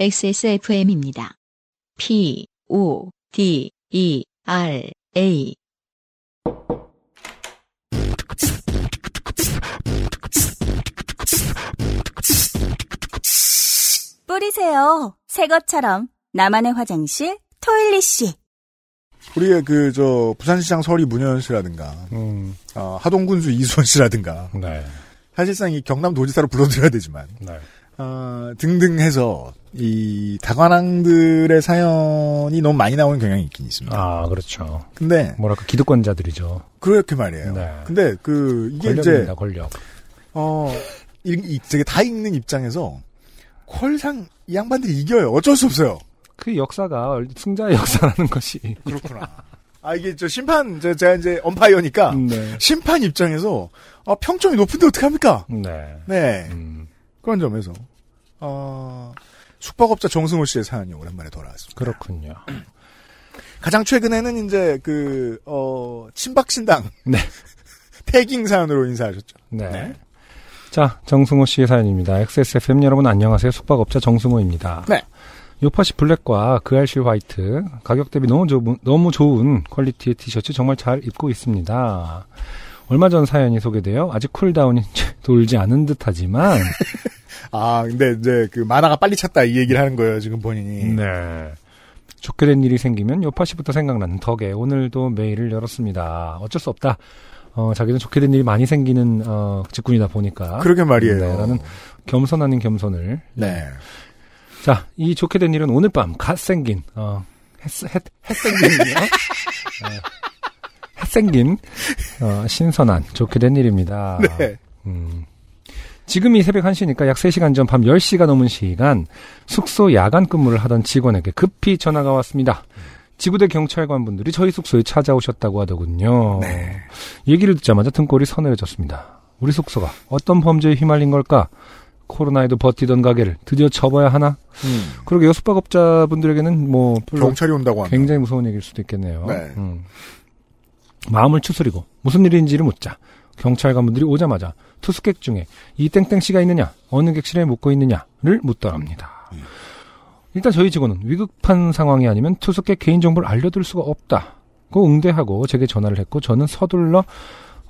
XSFM입니다. P, O, D, E, R, A. 뿌리세요. 새 것처럼. 나만의 화장실, 토일리씨. 우리의 그, 저, 부산시장 서리 문현 씨라든가, 음, 어, 하동군수 이수원 씨라든가, 네. 사실상 이 경남 도지사로 불러드려야 되지만, 네. 어, 등등 해서, 이, 다관왕들의 사연이 너무 많이 나오는 경향이 있긴 있습니다. 아, 그렇죠. 근데, 뭐랄까, 기득권자들이죠. 그렇게 말이에요. 네. 근데 그, 이게 이제, 권력입니다, 권력. 어, 이, 이, 되게 다 읽는 입장에서, 콜상, 이 양반들이 이겨요. 어쩔 수 없어요. 그 역사가 승자의 역사라는 것이. 그렇구나. 아, 이게 저 심판, 저, 제가 이제 엄파이어니까, 네. 심판 입장에서, 아, 평점이 높은데 어떡합니까? 네. 네. 음, 그런 점에서, 어, 숙박업자 정승호 씨의 사연이 오랜만에 돌아왔습니다. 그렇군요. 가장 최근에는 이제 그, 어, 친박신당. 네. 태깅 사연으로 인사하셨죠. 네. 네. 자, 정승호 씨의 사연입니다. XSFM 여러분 안녕하세요. 숙박업자 정승호입니다. 네. 요파시 블랙과 그 알실 화이트 가격 대비 너무 좋은 너무 좋은 퀄리티의 티셔츠 정말 잘 입고 있습니다. 얼마 전 사연이 소개되어 아직 cooldown이 돌지 않은 듯하지만 아, 근데 이제 그 mana가 빨리 찼다 이 얘기를 하는 거예요, 지금 본인이. 네. 좋게 된 일이 생기면 요팟시부터 생각나는 덕에 오늘도 메일을 열었습니다. 어쩔 수 없다. 어, 자기는 좋게 된 일이 많이 생기는 어, 직군이다 보니까. 그러게 말이에요. 네, 라는 겸손 아닌 겸손을. 네. 자, 이 좋게 된 일은 오늘 밤 갓 생긴 어, 햇, 햇, 햇 생긴이요. 햇 생긴 어, 신선한 좋게 된 일입니다. 네. 음. 지금이 새벽 1시니까 약 3시간 전 밤 10시가 넘은 시간 숙소 야간 근무를 하던 직원에게 급히 전화가 왔습니다. 지구대 경찰관 분들이 저희 숙소에 찾아오셨다고 하더군요. 네. 얘기를 듣자마자 등골이 서늘해졌습니다. 우리 숙소가 어떤 범죄에 휘말린 걸까? 코로나에도 버티던 가게를 드디어 접어야 하나? 음. 그러게요. 숙박업자분들에게는 뭐 경찰이 온다고 합니다. 굉장히 무서운 얘기일 수도 있겠네요. 네. 음. 마음을 추스리고 무슨 일인지를 묻자 경찰관분들이 오자마자 투숙객 중에 이 땡땡 씨가 있느냐 어느 객실에 묵고 있느냐를 묻더랍니다. 음. 일단 저희 직원은 위급한 상황이 아니면 투숙객 개인 정보를 알려둘 수가 없다고 응대하고 제게 전화를 했고 저는 서둘러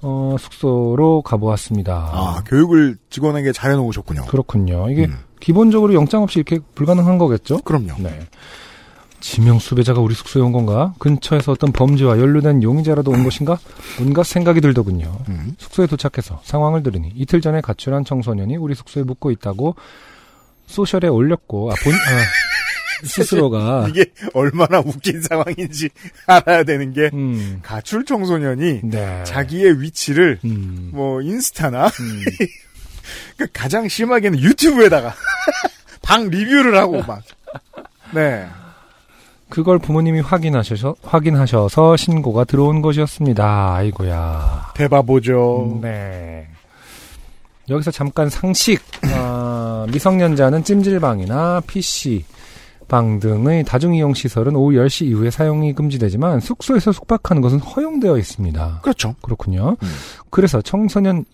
어, 숙소로 가보았습니다. 아, 교육을 직원에게 잘 해놓으셨군요. 그렇군요. 이게 음. 기본적으로 영장 없이 이렇게 불가능한 거겠죠? 그럼요. 네. 지명 수배자가 우리 숙소에 온 건가? 근처에서 어떤 범죄와 연루된 용의자라도 온 것인가? 온갖 생각이 들더군요. 음. 숙소에 도착해서 상황을 들으니 이틀 전에 가출한 청소년이 우리 숙소에 묵고 있다고 소셜에 올렸고 아, 본 아, 스스로가 이게 얼마나 웃긴 상황인지 알아야 되는 게 음, 가출 청소년이 네. 자기의 위치를 음, 뭐 인스타나 음, 그 가장 심하게는 유튜브에다가 방 리뷰를 하고 막 네. 그걸 부모님이 확인하셔서 확인하셔서 신고가 들어온 것이었습니다. 아이고야. 대바보죠. 네. 여기서 잠깐 상식. 아, 미성년자는 찜질방이나 PC 방 등의 다중이용 시설은 오후 10시 이후에 사용이 금지되지만 숙소에서 숙박하는 것은 허용되어 있습니다. 그렇죠. 그렇군요. 음. 그래서 청소년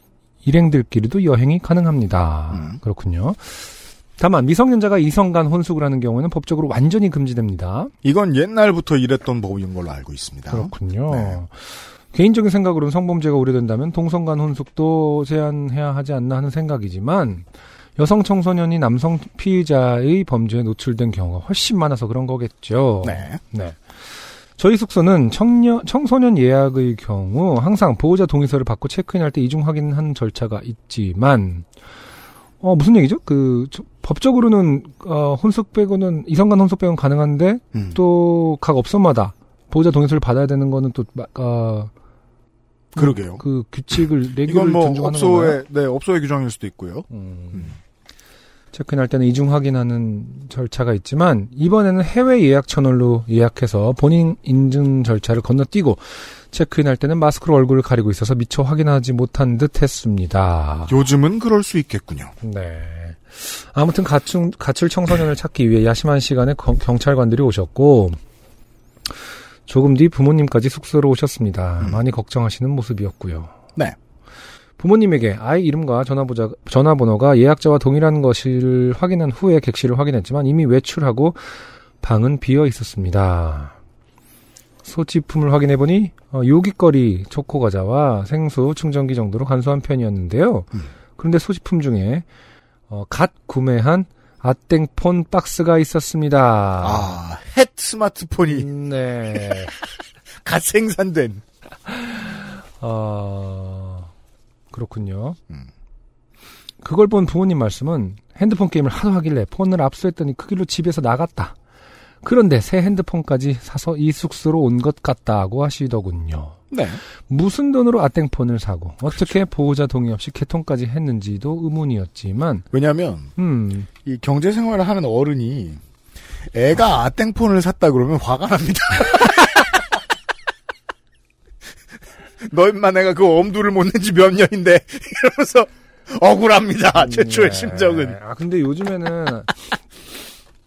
일행들끼리도 여행이 가능합니다. 음. 그렇군요. 다만 미성년자가 이성간 혼숙을 하는 경우에는 법적으로 완전히 금지됩니다. 이건 옛날부터 이랬던 법인 걸로 알고 있습니다. 그렇군요. 네. 개인적인 생각으로는 성범죄가 우려된다면 동성간 혼숙도 제한해야 하지 않나 하는 생각이지만 여성 청소년이 남성 피의자의 범죄에 노출된 경우가 훨씬 많아서 그런 거겠죠. 네. 네. 저희 숙소는 청년, 청소년 예약의 경우 항상 보호자 동의서를 받고 체크인할 때 이중 확인한 절차가 있지만 어 무슨 얘기죠? 그 저- 법적으로는 어 혼숙 빼고는 이성간 혼숙 빼고는 가능한데 음. 또각 업소마다 보호자 동의서를 받아야 되는 거는 또 어, 그러게요. 그 규칙을 내규를 이건 뭐 존중하는 건가요? 업소의 네 업소의 규정일 수도 있고요. 음. 음. 체크인할 때는 이중 확인하는 절차가 있지만 이번에는 해외 예약 채널로 예약해서 본인 인증 절차를 건너뛰고 체크인할 때는 마스크로 얼굴을 가리고 있어서 미처 확인하지 못한 듯했습니다. 요즘은 그럴 수 있겠군요. 네. 아무튼 가출, 가출 청소년을 찾기 위해 야심한 시간에 거- 경찰관들이 오셨고 부모님 부모님까지 숙소로 오셨습니다. 음. 많이 걱정하시는 모습이었고요. 네. 부모님에게 아이 이름과 전화보자, 전화번호가 예약자와 동일한 것을 확인한 후에 객실을 확인했지만 이미 외출하고 방은 비어 있었습니다. 소지품을 확인해보니 어, 요깃거리 초코과자와 생수 충전기 정도로 간소한 편이었는데요. 음. 그런데 소지품 중에 어, 갓 구매한 아땡폰 박스가 있었습니다. 아, 햇 스마트폰이 네. 갓 생산된. 어, 그렇군요. 음. 그걸 본 부모님 말씀은 핸드폰 게임을 하도 하길래 폰을 압수했더니 그 길로 집에서 나갔다. 그런데 새 핸드폰까지 사서 이 숙소로 온 것 같다고 하시더군요. 네. 무슨 돈으로 아땡폰을 사고 어떻게 보호자 동의 없이 개통까지 했는지도 의문이었지만 왜냐하면 음 이 경제 생활을 하는 어른이 애가 아땡폰을 샀다 그러면 화가 납니다. 너 임마 내가 그 엄두를 못 낸 지 몇 년인데 이러면서 억울합니다. 최초의 네. 심정은. 아 근데 요즘에는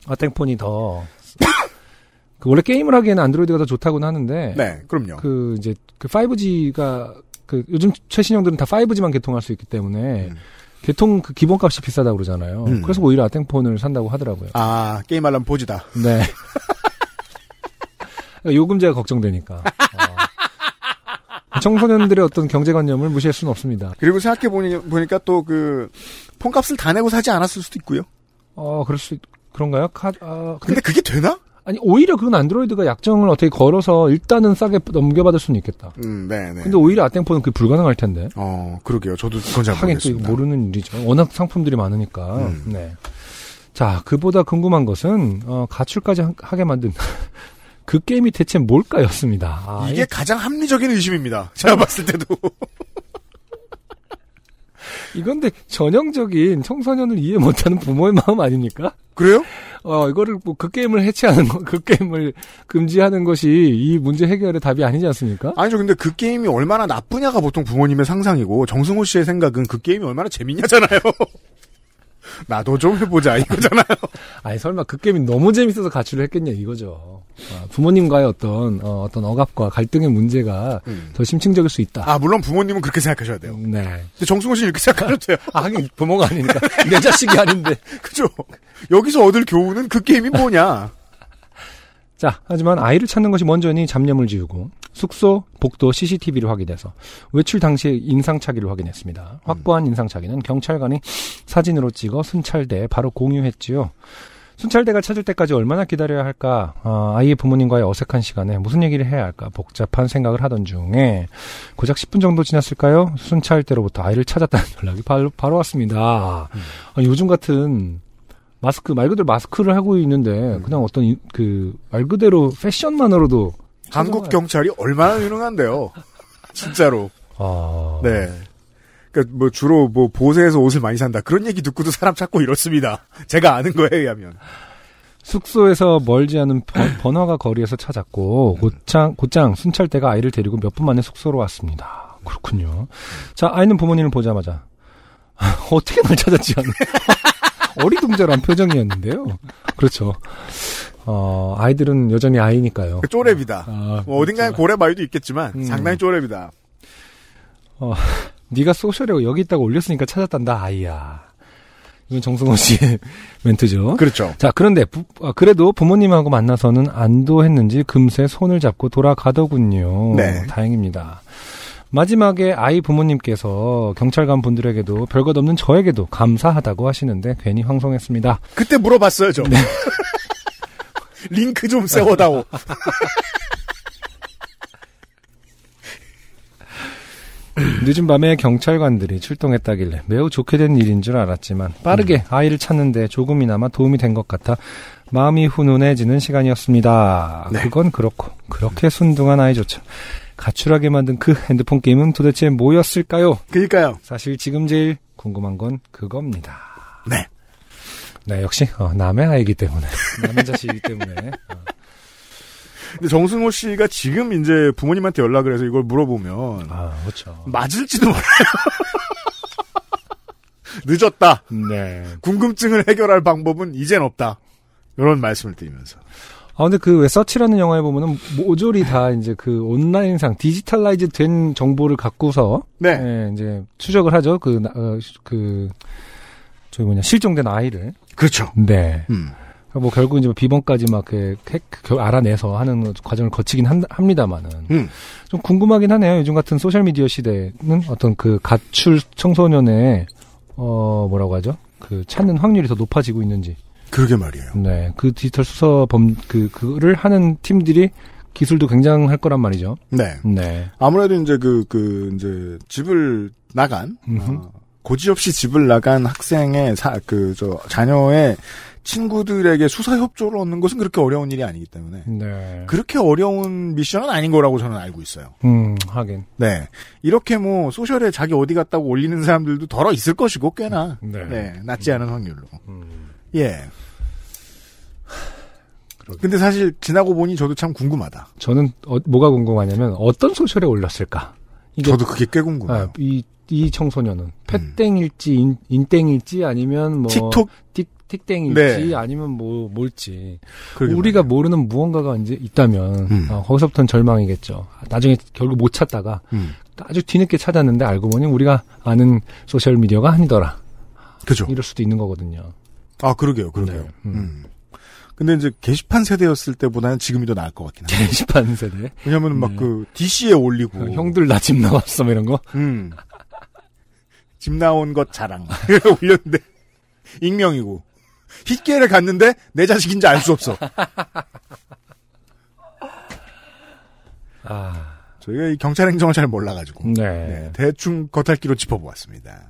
아땡폰이 더 그 원래 게임을 하기에는 안드로이드가 더 좋다고는 하는데 네, 그럼요. 그 이제 그 5G가 그 요즘 최신형들은 다 5G만 개통할 수 있기 때문에 음. 개통 그 기본값이 비싸다고 그러잖아요. 음. 그래서 오히려 아땡폰을 산다고 하더라고요. 아 게임하려면 보지다. 네. 요금제가 걱정되니까. 어. 청소년들의 어떤 경제관념을 무시할 수는 없습니다. 그리고 생각해 보니 보니까 또 그 폰값을 다 내고 사지 않았을 수도 있고요. 어, 그럴 수, 있- 그런가요? 카, 아, 근데, 근데 그게 되나? 아니, 오히려 그건 안드로이드가 약정을 어떻게 걸어서 일단은 싸게 넘겨받을 수는 있겠다. 음, 네, 네. 근데 오히려 아땡폰은 그게 불가능할 텐데. 어, 그러게요. 저도 그건 잘 하긴 모르겠습니다. 모르는 일이죠. 워낙 상품들이 많으니까. 음. 네. 자, 그보다 궁금한 것은, 어, 가출까지 하- 하게 만든 그 게임이 대체 뭘까였습니다. 아, 이게 가장 합리적인 의심입니다. 제가 봤을 때도. 이건데 전형적인 청소년을 이해 못하는 부모의 마음 아닙니까? 그래요? 어, 이거를 뭐 그 게임을 해체하는 거, 그 게임을 금지하는 것이 이 문제 해결의 답이 아니지 않습니까? 아니죠. 근데 그 게임이 얼마나 나쁘냐가 보통 부모님의 상상이고 정승호 씨의 생각은 그 게임이 얼마나 재밌냐잖아요. 나도 좀 해보자 이거잖아요. 아니 설마 그 게임이 너무 재밌어서 가출을 했겠냐 이거죠. 아, 부모님과의 어떤 어, 떤 억압과 갈등의 문제가 더 심층적일 수 있다. 아 물론 부모님은 그렇게 생각하셔야 돼요. 네. 근데 정승호 씨는 이렇게 생각하셔도 돼요. 아, 하긴 부모가 아니니까 내 자식이 아닌데. 그죠? 여기서 얻을 교훈은 그 게임이 뭐냐? 자, 하지만 아이를 찾는 것이 먼저니 잡념을 지우고 숙소, 복도 CCTV를 확인해서 외출 당시의 인상착의를 확인했습니다. 확보한 인상착의는 경찰관이 사진으로 찍어 순찰대에 바로 공유했지요. 순찰대가 찾을 때까지 얼마나 기다려야 할까? 아, 아이의 부모님과의 어색한 시간에 무슨 얘기를 해야 할까? 복잡한 생각을 하던 중에 고작 10분 정도 지났을까요? 순찰대로부터 아이를 찾았다는 연락이 바로, 바로 왔습니다. 아, 요즘 같은 마스크 말 그대로 마스크를 하고 있는데 그냥 어떤 그 말 그대로 패션만으로도 한국. 경찰이 얼마나 유능한데요. 진짜로. 아, 네. 그러니까 뭐 주로 뭐 보세에서 옷을 많이 산다 그런 얘기 듣고도 사람 찾고 이렇습니다. 제가 아는 거에 의하면. 숙소에서 멀지 않은 번, 번화가 거리에서 찾았고 곧장 곧장 순찰대가 아이를 데리고 몇 분 만에 숙소로 왔습니다. 그렇군요. 자 아이는 부모님을 보자마자 어떻게 날 찾았지 어리둥절한 표정이었는데요. 그렇죠. 어 아이들은 여전히 아이니까요. 그 쪼렙이다. 아, 뭐 어딘가에 그렇죠. 고래마이도 있겠지만 음. 상당히 쪼렙이다. 네가 소셜에 여기 있다고 올렸으니까 찾았단다 아이야. 이건 정승호 씨의 멘트죠. 그렇죠. 자, 그런데 부- 아, 그래도 부모님하고 만나서는 안도했는지 금세 손을 잡고 돌아가더군요. 네. 다행입니다. 마지막에 아이 부모님께서 경찰관 분들에게도 별것 없는 저에게도 감사하다고 하시는데 괜히 황송했습니다. 그때 물어봤어요, 저. 링크 좀 세워다오. 늦은 밤에 경찰관들이 출동했다길래 매우 좋게 된 일인 줄 알았지만 빠르게 아이를 찾는데 조금이나마 도움이 된 것 같아 마음이 훈훈해지는 시간이었습니다. 네. 그건 그렇고 그렇게 순둥한 아이조차 가출하게 만든 그 핸드폰 게임은 도대체 뭐였을까요? 그니까요. 사실 지금 제일 궁금한 건 그겁니다. 네. 네, 역시 어, 남의 아이기 때문에 남의 자식이기 때문에 어, 근데 정승호 씨가 지금 이제 부모님한테 연락을 해서 이걸 물어보면 아 그렇죠. 맞을지도 몰라요. 늦었다. 네. 궁금증을 해결할 방법은 이젠 없다. 이런 말씀을 드리면서. 아 근데 그 왜 서치라는 영화에 보면은 모조리 다 이제 그 온라인상 digitalize 된 정보를 갖고서 네. 예, 이제 추적을 하죠. 그, 나- 어, 그, 저기 뭐냐, 실종된 아이를. 그렇죠. 네. 음. 뭐 결국 이제 뭐 비번까지 막 그, 핵, 그 알아내서 하는 과정을 거치긴 한- 합니다만은. 음. 좀 궁금하긴 하네요. 요즘 같은 소셜 미디어 시대는 어떤 그 가출 청소년의, 어, 뭐라고 하죠? 그 찾는 확률이 더 높아지고 있는지. 그러게 말이에요. 네. 그 디지털 수사 범, 그, 그를 하는 팀들이 기술도 굉장할 거란 말이죠. 네. 네. 아무래도 이제 그, 그, 이제 집을 나간. 어, 고지 없이 집을 나간 학생의 사, 그, 저, 자녀의 친구들에게 수사 협조를 얻는 것은 그렇게 어려운 일이 아니기 때문에. 네. 그렇게 어려운 미션은 아닌 거라고 저는 알고 있어요. 음, 하긴. 네. 이렇게 뭐, 소셜에 자기 어디 갔다고 올리는 사람들도 덜어 있을 것이고, 꽤나. 네. 네. 낮지 않은 확률로. 음. 예. 근데 사실 지나고 보니 저도 참 궁금하다. 저는 어, 뭐가 궁금하냐면 어떤 social에 올렸을까? 이게 저도 그게 꽤 궁금해요. 아, 이, 이 청소년은 패땡일지 인, 인땡일지 아니면 뭐 틱톡 틱, 틱땡일지 네. 아니면 뭐 뭘지 우리가 말이에요. 모르는 무언가가 이제 있다면 음. 어, 거기서부터는 절망이겠죠. 나중에 결국 못 찾다가 음. 아주 뒤늦게 찾았는데 알고 보니 우리가 아는 소셜 미디어가 아니더라. 그죠. 이럴 수도 있는 거거든요. 아, 그러게요, 그러게요. 네, 음. 음. 근데 이제 게시판 세대였을 때보다는 지금이 더 나을 것 같긴 해요. 게시판 세대. 왜냐면 막 네. 그 DC에 올리고. 어, 형들 나 집 나왔어 뭐 이런 거. 음. 집 나온 것 자랑. 올렸는데, 익명이고. 힛게를 갔는데 내 자식인지 알 수 없어. 아, 저희가 이 경찰 행정을 잘 몰라가지고. 네. 네, 대충 겉핥기로 짚어보았습니다.